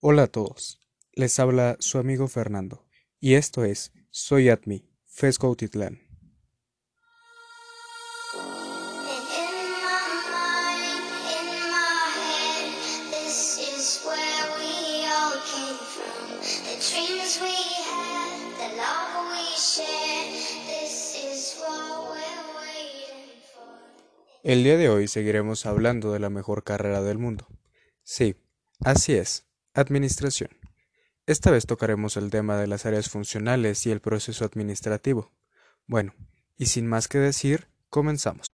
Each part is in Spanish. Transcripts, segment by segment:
Hola a todos, les habla su amigo Fernando y esto es Soy Admi, Fesco Titlán. El día de hoy seguiremos hablando de la mejor carrera del mundo. Sí, así es, administración. Esta vez tocaremos el tema de las áreas funcionales y el proceso administrativo. Bueno, y sin más que decir, comenzamos.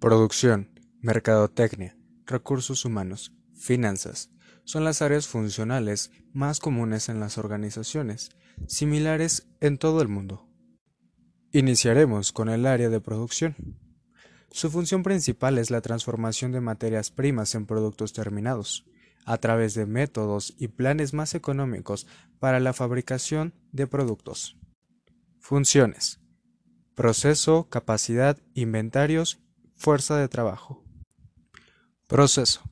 Producción, mercadotecnia, recursos humanos, finanzas, son las áreas funcionales más comunes en las organizaciones, similares en todo el mundo. Iniciaremos con el área de producción. Su función principal es la transformación de materias primas en productos terminados, a través de métodos y planes más económicos para la fabricación de productos. Funciones. Proceso, capacidad, inventarios Fuerza de trabajo. Proceso.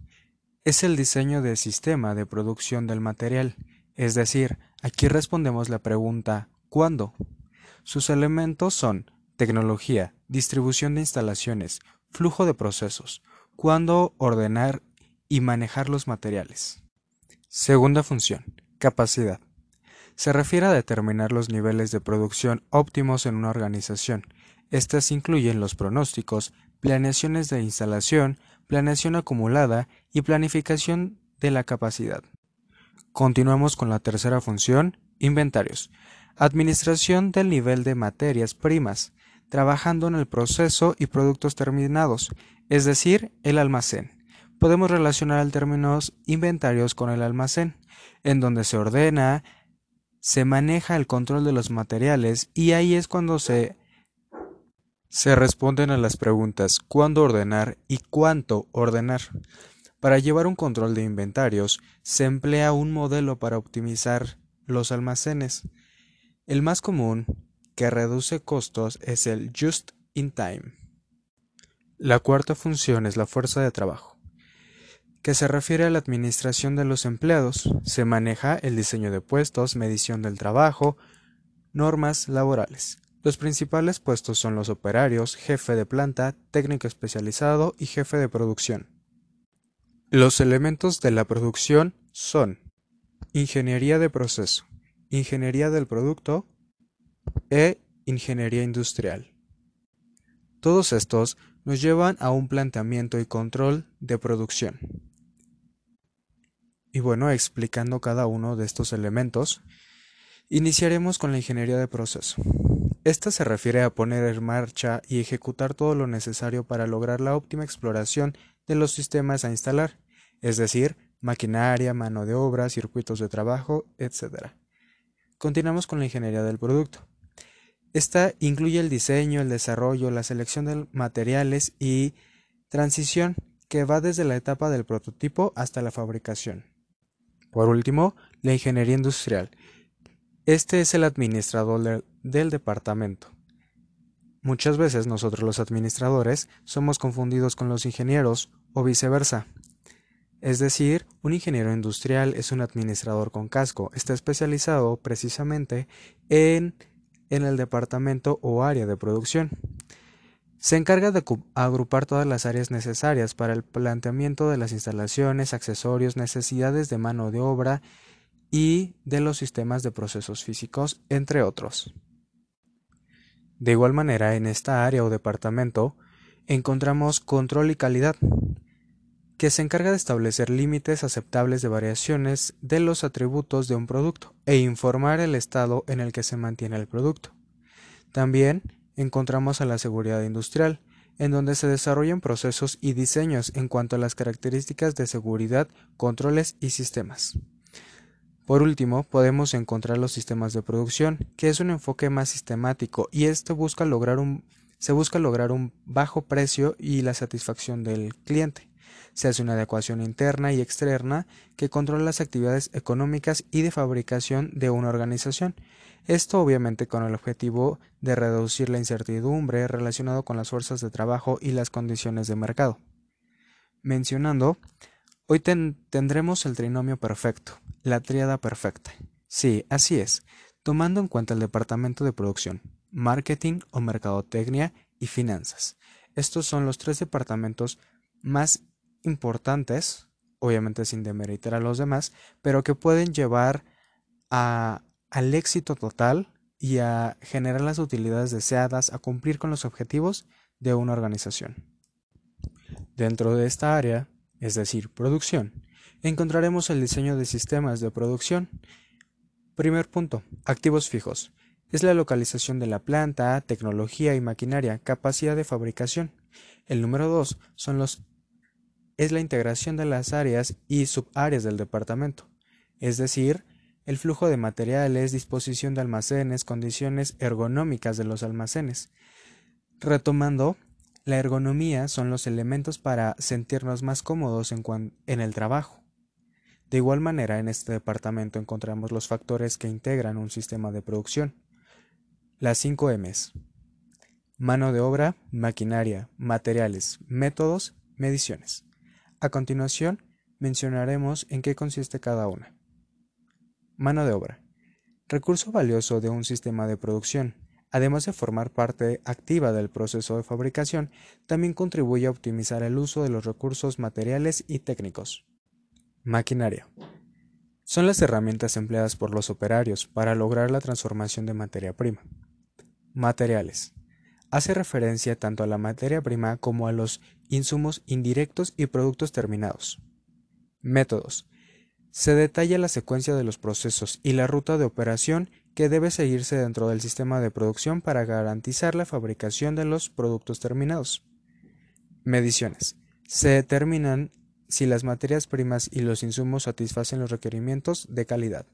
Es el diseño de sistema de producción del material, es decir, aquí respondemos la pregunta ¿cuándo? Sus elementos son tecnología, distribución de instalaciones, flujo de procesos, cuándo ordenar y manejar los materiales. Segunda función, capacidad. Se refiere a determinar los niveles de producción óptimos en una organización. Estas incluyen los pronósticos, planeaciones de instalación, planeación acumulada y planificación de la capacidad. Continuamos con la tercera función, inventarios. Administración del nivel de materias primas, trabajando en el proceso y productos terminados, es decir, el almacén. Podemos relacionar el término inventarios con el almacén, en donde se ordena, se maneja el control de los materiales y ahí es cuando se se responden a las preguntas cuándo ordenar y cuánto ordenar. Para llevar un control de inventarios se emplea un modelo para optimizar los almacenes. El más común, que reduce costos, es el Just in Time. La cuarta función es la fuerza de trabajo, que se refiere a la administración de los empleados. Se maneja el diseño de puestos, medición del trabajo, normas laborales. Los principales puestos son los operarios, jefe de planta, técnico especializado y jefe de producción. Los elementos de la producción son ingeniería de proceso, ingeniería del producto e ingeniería industrial. Todos estos nos llevan a un planteamiento y control de producción. Y bueno, explicando cada uno de estos elementos, iniciaremos con la ingeniería de proceso. Esta se refiere a poner en marcha y ejecutar todo lo necesario para lograr la óptima exploración de los sistemas a instalar, es decir, maquinaria, mano de obra, circuitos de trabajo, etc. Continuamos con la ingeniería del producto. Esta incluye el diseño, el desarrollo, la selección de materiales y transición que va desde la etapa del prototipo hasta la fabricación. Por último, la ingeniería industrial. Este es el administrador del departamento. Muchas veces nosotros los administradores somos confundidos con los ingenieros o viceversa. Es decir, un ingeniero industrial es un administrador con casco, está especializado precisamente en, en el departamento o área de producción. Se encarga de agrupar todas las áreas necesarias para el planteamiento de las instalaciones, accesorios, necesidades de mano de obra y de los sistemas de procesos físicos, entre otros. De igual manera, en esta área o departamento encontramos control y calidad, que se encarga de establecer límites aceptables de variaciones de los atributos de un producto e informar el estado en el que se mantiene el producto. También encontramos a la seguridad industrial, en donde se desarrollan procesos y diseños en cuanto a las características de seguridad, controles y sistemas. Por último, podemos encontrar los sistemas de producción, que es un enfoque más sistemático y este busca lograr un, se busca lograr un bajo precio y la satisfacción del cliente. Se hace una adecuación interna y externa que controla las actividades económicas y de fabricación de una organización. Esto obviamente con el objetivo de reducir la incertidumbre relacionado con las fuerzas de trabajo y las condiciones de mercado. Mencionando, hoy tendremos el trinomio perfecto, la tríada perfecta. Sí, así es, tomando en cuenta el departamento de producción, marketing o mercadotecnia y finanzas. Estos son los tres departamentos más importantes, obviamente sin demeritar a los demás, pero que pueden llevar al éxito total y a generar las utilidades deseadas, a cumplir con los objetivos de una organización. Dentro de esta área, es decir, producción, encontraremos el diseño de sistemas de producción. Primer punto, activos fijos es la localización de la planta, tecnología y maquinaria, capacidad de fabricación. El número dos son los es la integración de las áreas y subáreas del departamento, es decir, el flujo de materiales, disposición de almacenes, condiciones ergonómicas de los almacenes. Retomando, la ergonomía son los elementos para sentirnos más cómodos en, el trabajo. De igual manera, en este departamento encontramos los factores que integran un sistema de producción. Las 5 M's. Mano de obra, maquinaria, materiales, métodos, mediciones. A continuación, mencionaremos en qué consiste cada una. Mano de obra. Recurso valioso de un sistema de producción. Además de formar parte activa del proceso de fabricación, también contribuye a optimizar el uso de los recursos materiales y técnicos. Maquinaria. Son las herramientas empleadas por los operarios para lograr la transformación de materia prima. Materiales. Hace referencia tanto a la materia prima como a los insumos indirectos y productos terminados. Métodos. Se detalla la secuencia de los procesos y la ruta de operación que debe seguirse dentro del sistema de producción para garantizar la fabricación de los productos terminados. Mediciones. Se determinan si las materias primas y los insumos satisfacen los requerimientos de calidad.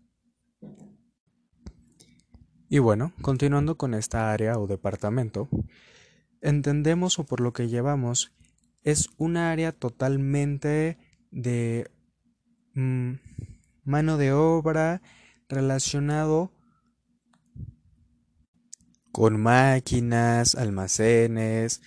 Y bueno, continuando con esta área o departamento, entendemos o por lo que llevamos es un área totalmente de mm, mano de obra relacionado con máquinas, almacenes.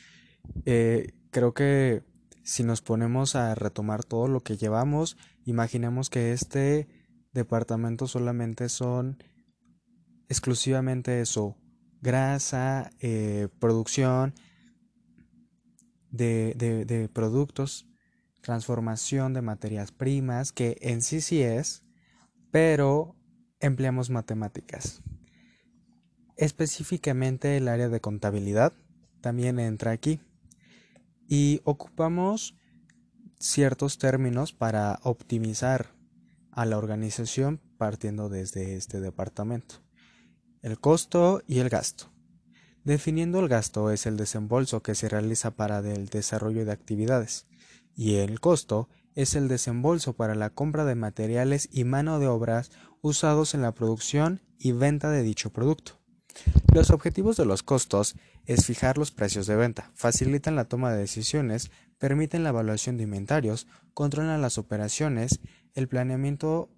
Eh, creo que si nos ponemos a retomar todo lo que llevamos, imaginemos que este departamento solamente son exclusivamente eso, grasa, eh, producción de, de productos, transformación de materias primas, que en sí sí es, pero empleamos matemáticas. Específicamente el área de contabilidad también entra aquí y ocupamos ciertos términos para optimizar a la organización partiendo desde este departamento el costo y el gasto. Definiendo el gasto es el desembolso que se realiza para el desarrollo de actividades y el costo es el desembolso para la compra de materiales y mano de obras usados en la producción y venta de dicho producto. Los objetivos de los costos es fijar los precios de venta, facilitan la toma de decisiones, permiten la evaluación de inventarios, controlan las operaciones, el planeamiento,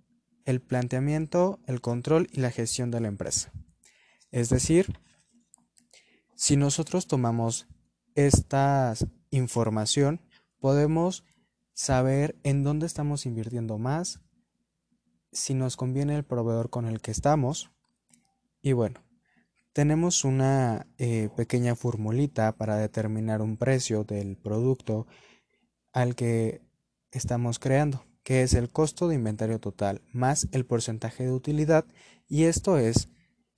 el planteamiento, el control y la gestión de la empresa. Es decir, si nosotros tomamos esta información, podemos saber en dónde estamos invirtiendo más, si nos conviene el proveedor con el que estamos. Y bueno, tenemos una eh, pequeña formulita para determinar un precio del producto al que estamos creando, que es el costo de inventario total más el porcentaje de utilidad, y esto es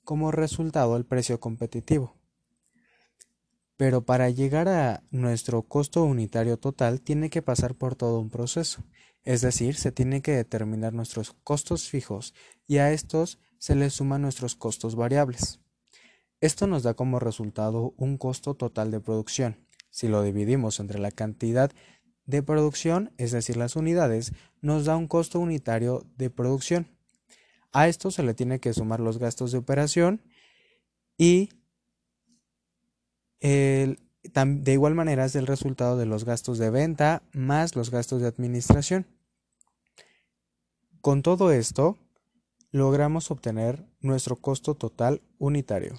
como resultado el precio competitivo. Pero para llegar a nuestro costo unitario total tiene que pasar por todo un proceso, es decir, se tiene que determinar nuestros costos fijos y a estos se les suman nuestros costos variables. Esto nos da como resultado un costo total de producción. Si lo dividimos entre la cantidad de producción, es decir, las unidades, nos da un costo unitario de producción. A esto se le tiene que sumar los gastos de operación y de igual manera es el resultado de los gastos de venta más los gastos de administración. Con todo esto, logramos obtener nuestro costo total unitario.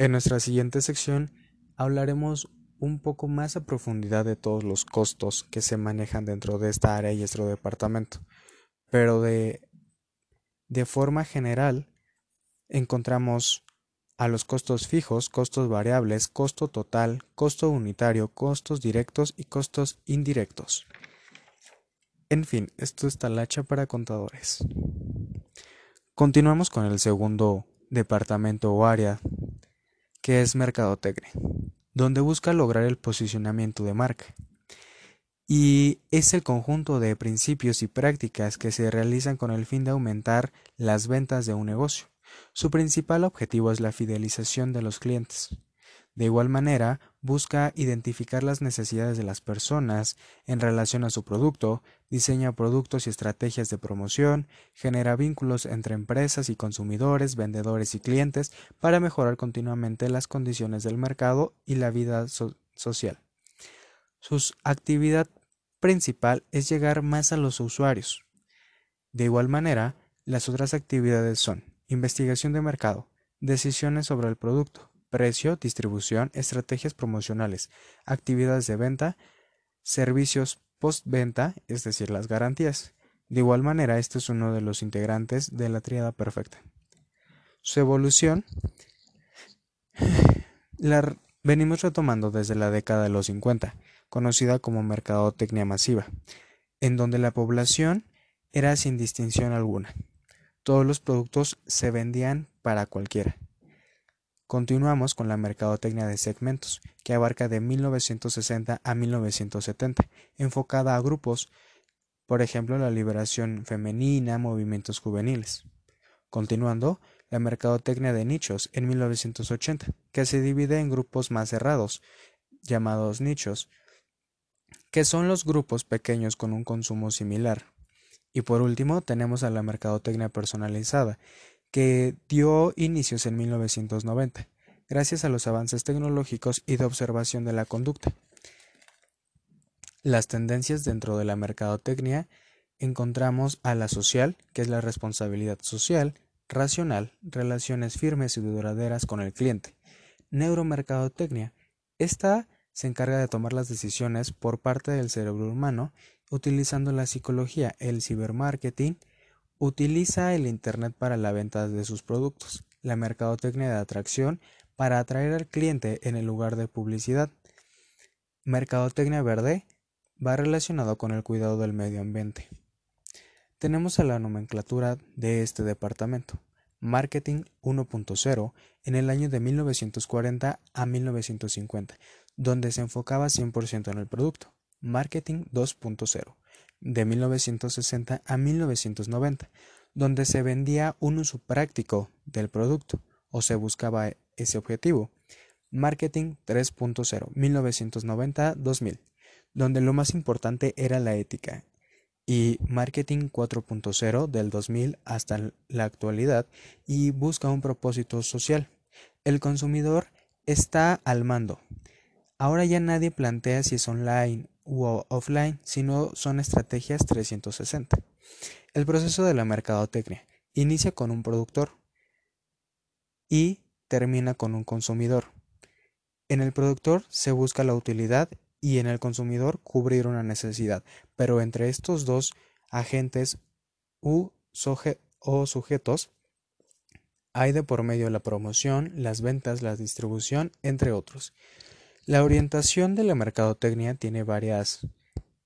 En nuestra siguiente sección hablaremos un poco más a profundidad de todos los costos que se manejan dentro de esta área y nuestro departamento, pero de, de forma general encontramos a los costos fijos, costos variables, costo total, costo unitario, costos directos y costos indirectos. En fin, esto es talacha para contadores. Continuamos con el segundo departamento o área, que es mercadotecnia, donde busca lograr el posicionamiento de marca. Y es el conjunto de principios y prácticas que se realizan con el fin de aumentar las ventas de un negocio. Su principal objetivo es la fidelización de los clientes. De igual manera, busca identificar las necesidades de las personas en relación a su producto, diseña productos y estrategias de promoción, genera vínculos entre empresas y consumidores, vendedores y clientes para mejorar continuamente las condiciones del mercado y la vida social. Su actividad principal es llegar más a los usuarios. De igual manera, las otras actividades son investigación de mercado, decisiones sobre el producto, precio, distribución, estrategias promocionales, actividades de venta, servicios postventa, es decir, las garantías. De igual manera, este es uno de los integrantes de la tríada perfecta. Su evolución la venimos retomando desde la década de los 50, conocida como mercadotecnia masiva, en donde la población era sin distinción alguna. Todos los productos se vendían para cualquiera. Continuamos con la mercadotecnia de segmentos, que abarca de 1960 a 1970, enfocada a grupos, por ejemplo la liberación femenina, movimientos juveniles. Continuando, la mercadotecnia de nichos en 1980, que se divide en grupos más cerrados, llamados nichos, que son los grupos pequeños con un consumo similar. Y por último, tenemos a la mercadotecnia personalizada, que dio inicios en 1990, gracias a los avances tecnológicos y de observación de la conducta. Las tendencias dentro de la mercadotecnia encontramos a la social, que es la responsabilidad social, racional, relaciones firmes y duraderas con el cliente. Neuromercadotecnia. Esta se encarga de tomar las decisiones por parte del cerebro humano utilizando la psicología, el cibermarketing, Utiliza el Internet para la venta de sus productos, la mercadotecnia de atracción para atraer al cliente en el lugar de publicidad. Mercadotecnia verde va relacionado con el cuidado del medio ambiente. Tenemos a la nomenclatura de este departamento. Marketing 1.0 en el año de 1940 a 1950, donde se enfocaba 100% en el producto. Marketing 2.0 de 1960 a 1990, donde se vendía un uso práctico del producto o se buscaba ese objetivo. Marketing 3.0, 1990-2000, donde lo más importante era la ética. Y Marketing 4.0 del 2000 hasta la actualidad y busca un propósito social. El consumidor está al mando. Ahora ya nadie plantea si es online o offline, sino son estrategias 360. El proceso de la mercadotecnia inicia con un productor y termina con un consumidor. En el productor se busca la utilidad y en el consumidor cubrir una necesidad, pero entre estos dos agentes u o sujetos hay de por medio la promoción, las ventas, la distribución, entre otros. La orientación de la mercadotecnia tiene varios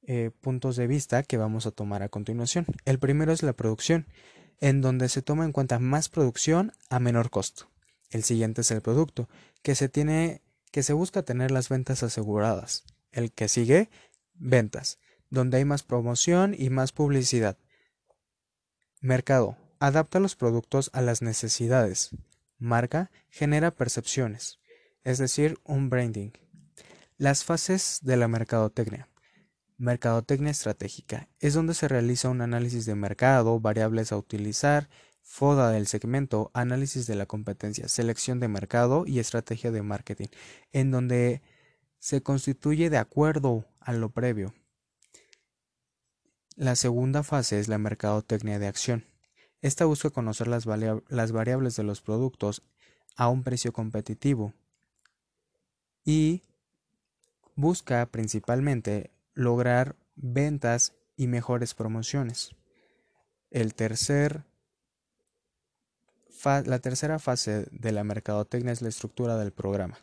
eh, puntos de vista que vamos a tomar a continuación. El primero es la producción, en donde se toma en cuenta más producción a menor costo. El siguiente es el producto, que se tiene que se busca tener las ventas aseguradas. El que sigue, ventas, donde hay más promoción y más publicidad. Mercado, adapta los productos a las necesidades. Marca, genera percepciones, es decir, un branding. Las fases de la mercadotecnia. Mercadotecnia estratégica es donde se realiza un análisis de mercado, variables a utilizar, FODA del segmento, análisis de la competencia, selección de mercado y estrategia de marketing, en donde se constituye de acuerdo a lo previo. La segunda fase es la mercadotecnia de acción. Esta busca conocer las, las variables de los productos a un precio competitivo y busca principalmente lograr ventas y mejores promociones. La tercera fase de la mercadotecnia es la estructura del programa.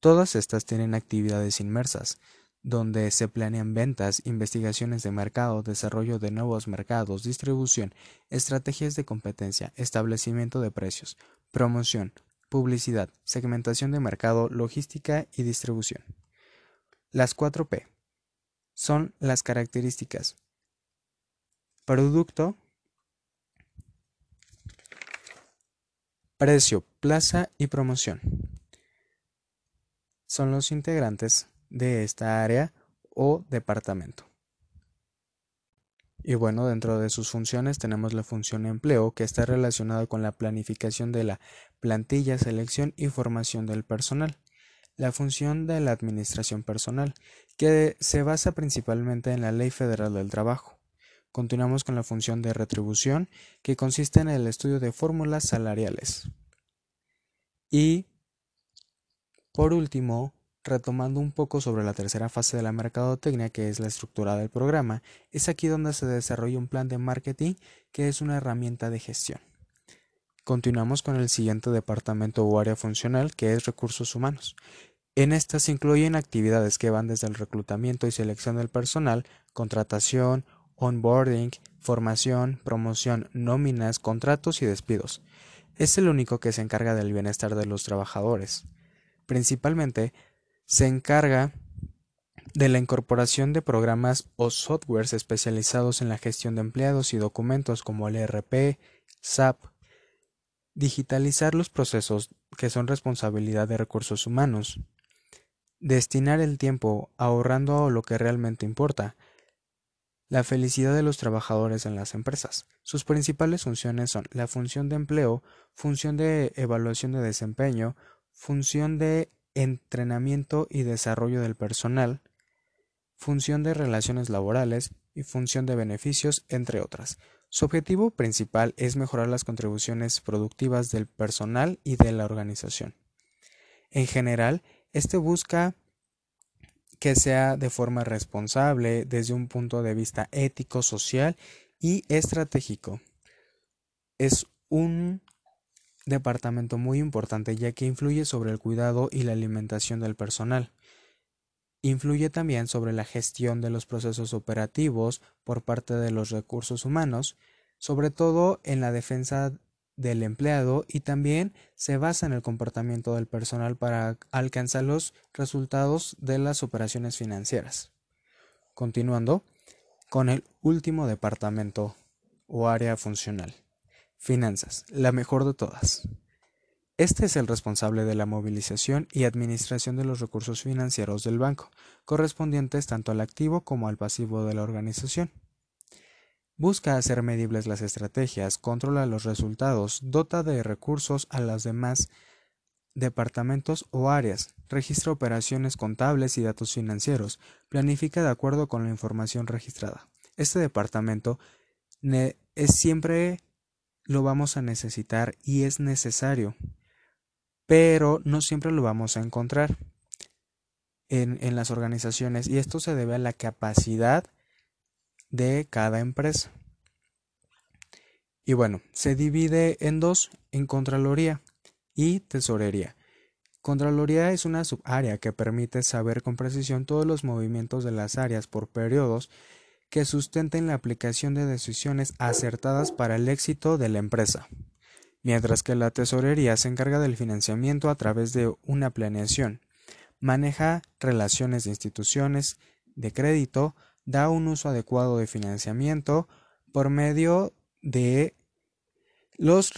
Todas estas tienen actividades inmersas, donde se planean ventas, investigaciones de mercado, desarrollo de nuevos mercados, distribución, estrategias de competencia, establecimiento de precios, promoción, publicidad, segmentación de mercado, logística y distribución. Las 4P son las características producto, precio, plaza y promoción. Son los integrantes de esta área o departamento. Y bueno, dentro de sus funciones tenemos la función empleo, que está relacionada con la planificación de la plantilla, selección y formación del personal. La función de la administración personal, que se basa principalmente en la Ley Federal del Trabajo. Continuamos con la función de retribución, que consiste en el estudio de fórmulas salariales. Y, por último, retomando un poco sobre la tercera fase de la mercadotecnia, que es la estructura del programa, es aquí donde se desarrolla un plan de marketing que es una herramienta de gestión. Continuamos con el siguiente departamento o área funcional, que es recursos humanos. En estas se incluyen actividades que van desde el reclutamiento y selección del personal, contratación, onboarding, formación, promoción, nóminas, contratos y despidos. Es el único que se encarga del bienestar de los trabajadores. Principalmente se encarga de la incorporación de programas o softwares especializados en la gestión de empleados y documentos como el ERP, SAP, digitalizar los procesos que son responsabilidad de recursos humanos, destinar el tiempo ahorrando lo que realmente importa, la felicidad de los trabajadores en las empresas. Sus principales funciones son la función de empleo, función de evaluación de desempeño, función de entrenamiento y desarrollo del personal, función de relaciones laborales y función de beneficios, entre otras. Su objetivo principal es mejorar las contribuciones productivas del personal y de la organización. En general, este busca que sea de forma responsable desde un punto de vista ético, social y estratégico. Es un departamento muy importante ya que influye sobre el cuidado y la alimentación del personal. Influye también sobre la gestión de los procesos operativos por parte de los recursos humanos, sobre todo en la defensa del empleado y también se basa en el comportamiento del personal para alcanzar los resultados de las operaciones financieras. Continuando con el último departamento o área funcional. Finanzas, la mejor de todas. Este es el responsable de la movilización y administración de los recursos financieros del banco, correspondientes tanto al activo como al pasivo de la organización. Busca hacer medibles las estrategias, controla los resultados, dota de recursos a los demás departamentos o áreas, registra operaciones contables y datos financieros, planifica de acuerdo con la información registrada. Este departamento es siempre lo vamos a necesitar y es necesario, pero no siempre lo vamos a encontrar en, en las organizaciones y esto se debe a la capacidad de cada empresa. Y bueno, se divide en dos, en Contraloría y Tesorería. Contraloría es una subárea que permite saber con precisión todos los movimientos de las áreas por periodos que sustenten la aplicación de decisiones acertadas para el éxito de la empresa, mientras que la tesorería se encarga del financiamiento a través de una planeación, maneja relaciones de instituciones de crédito, da un uso adecuado de financiamiento por medio de los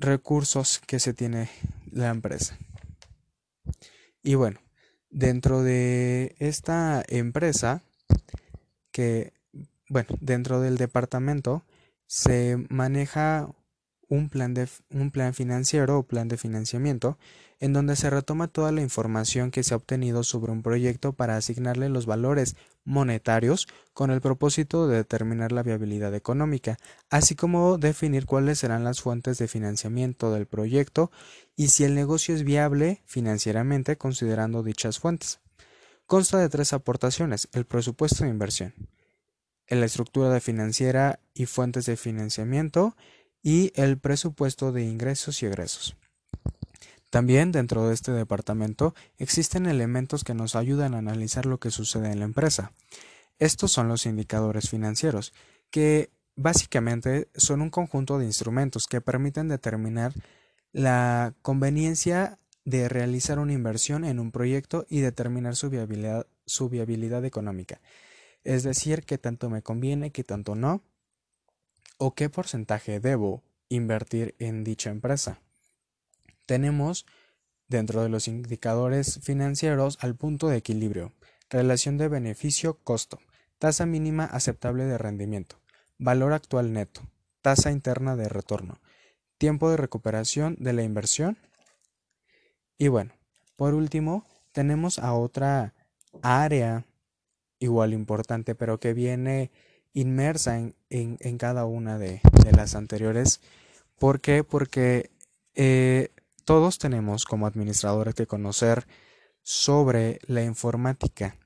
recursos que se tiene la empresa. Y bueno, dentro de esta empresa que, bueno, dentro del departamento se maneja un plan, de, un plan financiero o plan de financiamiento en donde se retoma toda la información que se ha obtenido sobre un proyecto para asignarle los valores monetarios con el propósito de determinar la viabilidad económica, así como definir cuáles serán las fuentes de financiamiento del proyecto y si el negocio es viable financieramente considerando dichas fuentes. Consta de tres aportaciones, el presupuesto de inversión, la estructura financiera y fuentes de financiamiento y el presupuesto de ingresos y egresos. También dentro de este departamento existen elementos que nos ayudan a analizar lo que sucede en la empresa. Estos son los indicadores financieros, que básicamente son un conjunto de instrumentos que permiten determinar la conveniencia de realizar una inversión en un proyecto y determinar su viabilidad, económica. Es decir, qué tanto me conviene, qué tanto no, o qué porcentaje debo invertir en dicha empresa tenemos dentro de los indicadores financieros al punto de equilibrio, relación de beneficio-costo, tasa mínima aceptable de rendimiento, valor actual neto, tasa interna de retorno, tiempo de recuperación de la inversión. Y bueno, por último, tenemos a otra área igual importante, pero que viene inmersa en, cada una de, las anteriores. ¿Por qué? Porque eh, todos tenemos como administradores que conocer sobre la informática.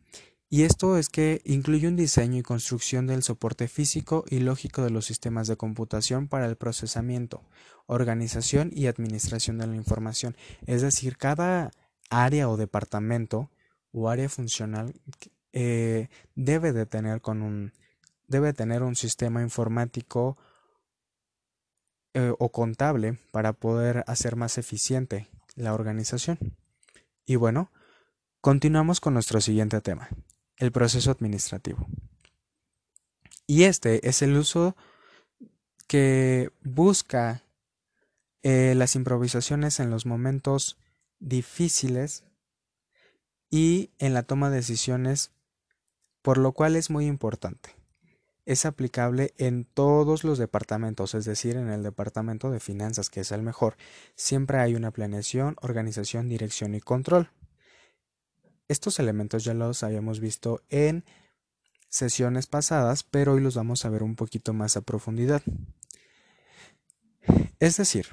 Y esto es que incluye un diseño y construcción del soporte físico y lógico de los sistemas de computación para el procesamiento, organización y administración de la información. Es decir, cada área o departamento o área funcional eh, debe de tener con un debe tener un sistema informático eh, o contable para poder hacer más eficiente la organización. Y bueno, continuamos con nuestro siguiente tema, el proceso administrativo. Y este es el uso que busca eh, las improvisaciones en los momentos difíciles y en la toma de decisiones, por lo cual es muy importante es aplicable en todos los departamentos, es decir, en el departamento de finanzas, que es el mejor. Siempre hay una planeación, organización, dirección y control. Estos elementos ya los habíamos visto en sesiones pasadas, pero hoy los vamos a ver un poquito más a profundidad. Es decir,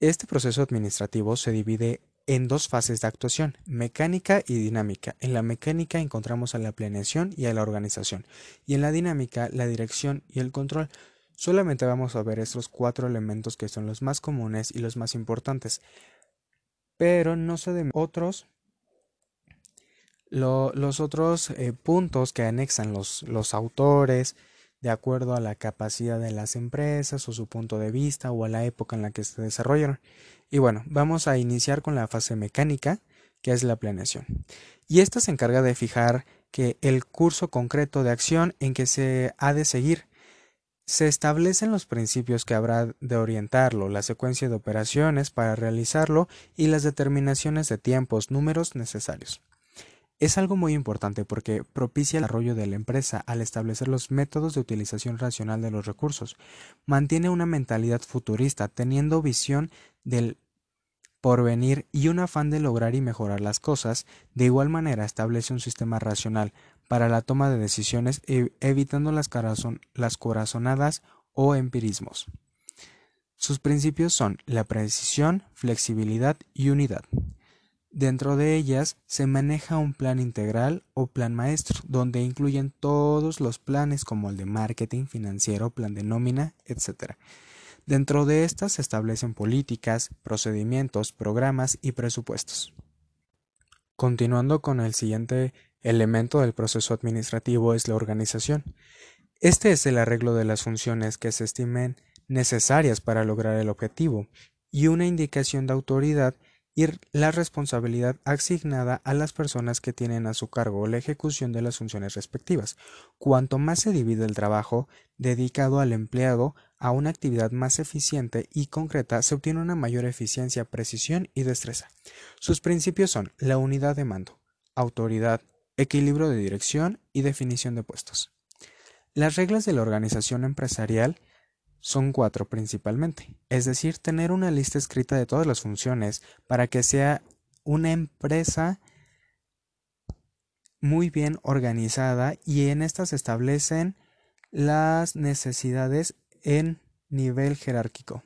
este proceso administrativo se divide en dos fases de actuación, mecánica y dinámica. En la mecánica encontramos a la planeación y a la organización, y en la dinámica la dirección y el control. Solamente vamos a ver estos cuatro elementos que son los más comunes y los más importantes, pero no se de otros los otros eh, puntos que anexan los, los autores, de acuerdo a la capacidad de las empresas o su punto de vista o a la época en la que se desarrollaron. Y bueno, vamos a iniciar con la fase mecánica, que es la planeación. Y esta se encarga de fijar que el curso concreto de acción en que se ha de seguir se establecen los principios que habrá de orientarlo, la secuencia de operaciones para realizarlo y las determinaciones de tiempos, números necesarios. Es algo muy importante porque propicia el desarrollo de la empresa al establecer los métodos de utilización racional de los recursos. Mantiene una mentalidad futurista, teniendo visión del porvenir y un afán de lograr y mejorar las cosas. De igual manera establece un sistema racional para la toma de decisiones e, evitando las, las corazonadas o empirismos. Sus principios son la precisión, flexibilidad y unidad. Dentro de ellas se maneja un plan integral o plan maestro, donde incluyen todos los planes como el de marketing, financiero, plan de nómina, etc. Dentro de estas se establecen políticas, procedimientos, programas y presupuestos. Continuando con el siguiente elemento del proceso administrativo es la organización. Este es el arreglo de las funciones que se estimen necesarias para lograr el objetivo y una indicación de autoridad y la responsabilidad asignada a las personas que tienen a su cargo la ejecución de las funciones respectivas. Cuanto más se divide el trabajo dedicado al empleado a una actividad más eficiente y concreta, se obtiene una mayor eficiencia, precisión y destreza. Sus principios son la unidad de mando, autoridad, equilibrio de dirección y definición de puestos. Las reglas de la organización empresarial son cuatro principalmente, es decir, tener una lista escrita de todas las funciones para que sea una empresa muy bien organizada y en esta se establecen las necesidades en nivel jerárquico.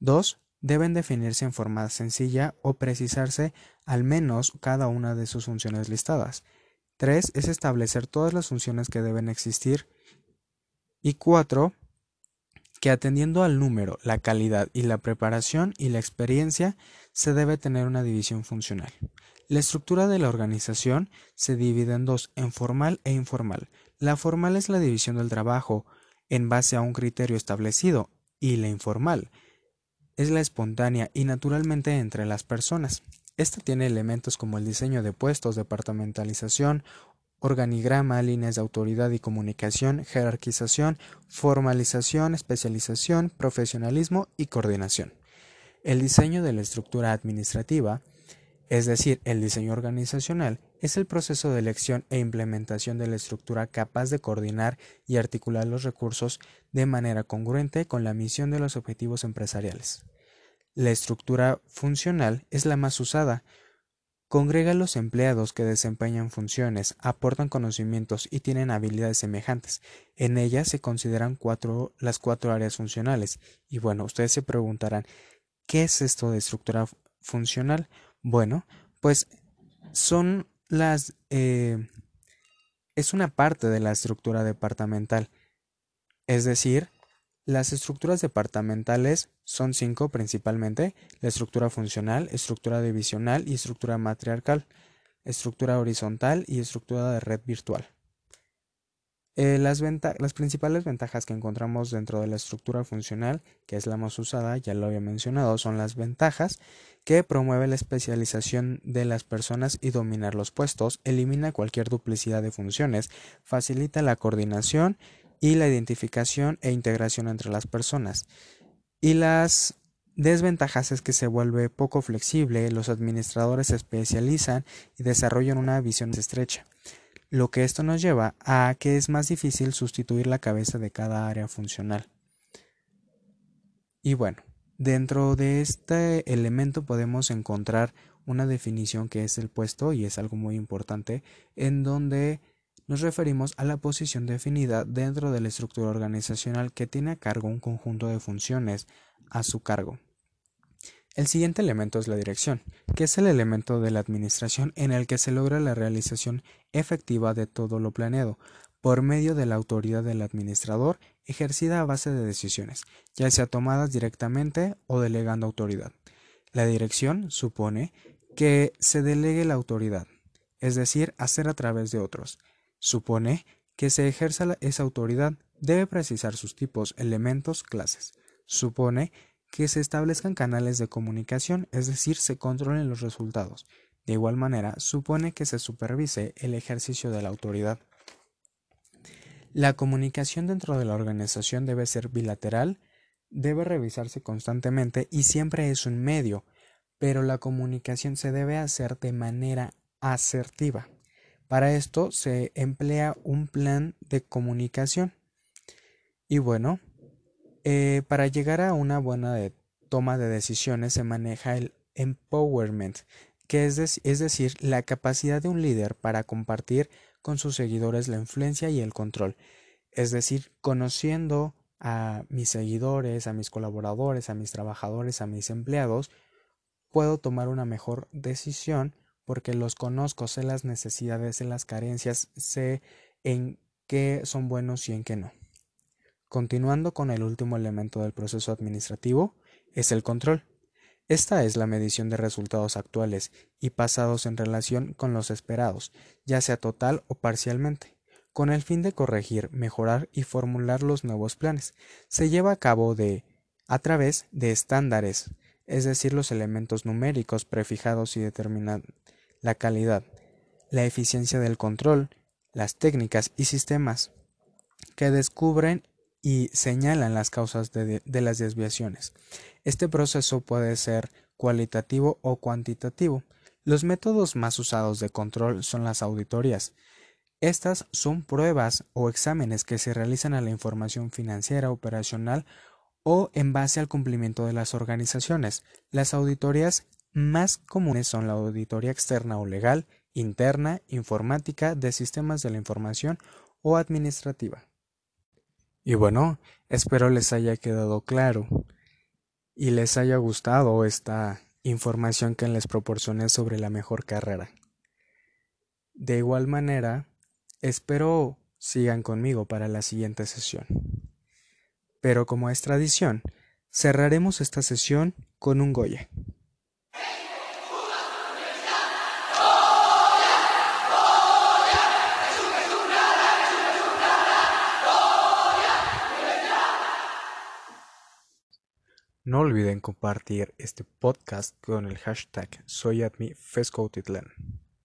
2. Deben definirse en forma sencilla o precisarse al menos cada una de sus funciones listadas. 3. Es establecer todas las funciones que deben existir. Y 4. Que atendiendo al número, la calidad y la preparación y la experiencia, se debe tener una división funcional. La estructura de la organización se divide en dos, en formal e informal. La formal es la división del trabajo en base a un criterio establecido y la informal es la espontánea y naturalmente entre las personas. Esta tiene elementos como el diseño de puestos, departamentalización, organigrama, líneas de autoridad y comunicación, jerarquización, formalización, especialización, profesionalismo y coordinación. El diseño de la estructura administrativa, es decir, el diseño organizacional, es el proceso de elección e implementación de la estructura capaz de coordinar y articular los recursos de manera congruente con la misión de los objetivos empresariales. La estructura funcional es la más usada. Congrega a los empleados que desempeñan funciones, aportan conocimientos y tienen habilidades semejantes. En ella se consideran las cuatro áreas funcionales. Y bueno, ustedes se preguntarán, ¿qué es esto de estructura funcional? Bueno, pues son las... Eh, es una parte de la estructura departamental. Es decir, las estructuras departamentales son cinco principalmente, la estructura funcional, estructura divisional y estructura matriarcal, estructura horizontal y estructura de red virtual. Eh, las, las, principales ventajas que encontramos dentro de la estructura funcional, que es la más usada, ya lo había mencionado, son las ventajas que promueve la especialización de las personas y dominar los puestos, elimina cualquier duplicidad de funciones, facilita la coordinación y la identificación e integración entre las personas. Y las desventajas es que se vuelve poco flexible, los administradores se especializan y desarrollan una visión estrecha, lo que esto nos lleva a que es más difícil sustituir la cabeza de cada área funcional. Y bueno, dentro de este elemento podemos encontrar una definición que es el puesto y es algo muy importante en donde nos referimos a la posición definida dentro de la estructura organizacional que tiene a cargo un conjunto de funciones a su cargo. El siguiente elemento es la dirección, que es el elemento de la administración en el que se logra la realización efectiva de todo lo planeado, por medio de la autoridad del administrador ejercida a base de decisiones, ya sea tomadas directamente o delegando autoridad. La dirección supone que se delegue la autoridad, es decir, hacer a través de otros, Supone que se ejerza esa autoridad debe precisar sus tipos, elementos, clases. Supone que se establezcan canales de comunicación, es decir, se controlen los resultados. De igual manera, supone que se supervise el ejercicio de la autoridad. La comunicación dentro de la organización debe ser bilateral, debe revisarse constantemente y siempre es un medio, pero la comunicación se debe hacer de manera asertiva. Para esto se emplea un plan de comunicación. Y bueno, eh, para llegar a una buena toma de decisiones se maneja el empowerment, que es, es decir, la capacidad de un líder para compartir con sus seguidores la influencia y el control. Es decir, conociendo a mis seguidores, a mis colaboradores, a mis trabajadores, a mis empleados, puedo tomar una mejor decisión porque los conozco, sé las necesidades, sé las carencias, sé en qué son buenos y en qué no. Continuando con el último elemento del proceso administrativo, es el control. Esta es la medición de resultados actuales y pasados en relación con los esperados, ya sea total o parcialmente, con el fin de corregir, mejorar y formular los nuevos planes. Se lleva a cabo de a través de estándares, es decir, los elementos numéricos prefijados y determinan la calidad, la eficiencia del control, las técnicas y sistemas que descubren y señalan las causas de, las desviaciones. Este proceso puede ser cualitativo o cuantitativo. Los métodos más usados de control son las auditorías, Estas son pruebas o exámenes que se realizan a la información financiera, operacional o en base al cumplimiento de las organizaciones. Las auditorías más comunes son la auditoría externa o legal, interna, informática, de sistemas de la información o administrativa. Y bueno, espero les haya quedado claro y les haya gustado esta información que les proporcioné sobre la mejor carrera. De igual manera, espero sigan conmigo para la siguiente sesión. Pero como es tradición, cerraremos esta sesión con un Goya. No olviden compartir este podcast con el hashtag SoyAdmiFescoutitlán.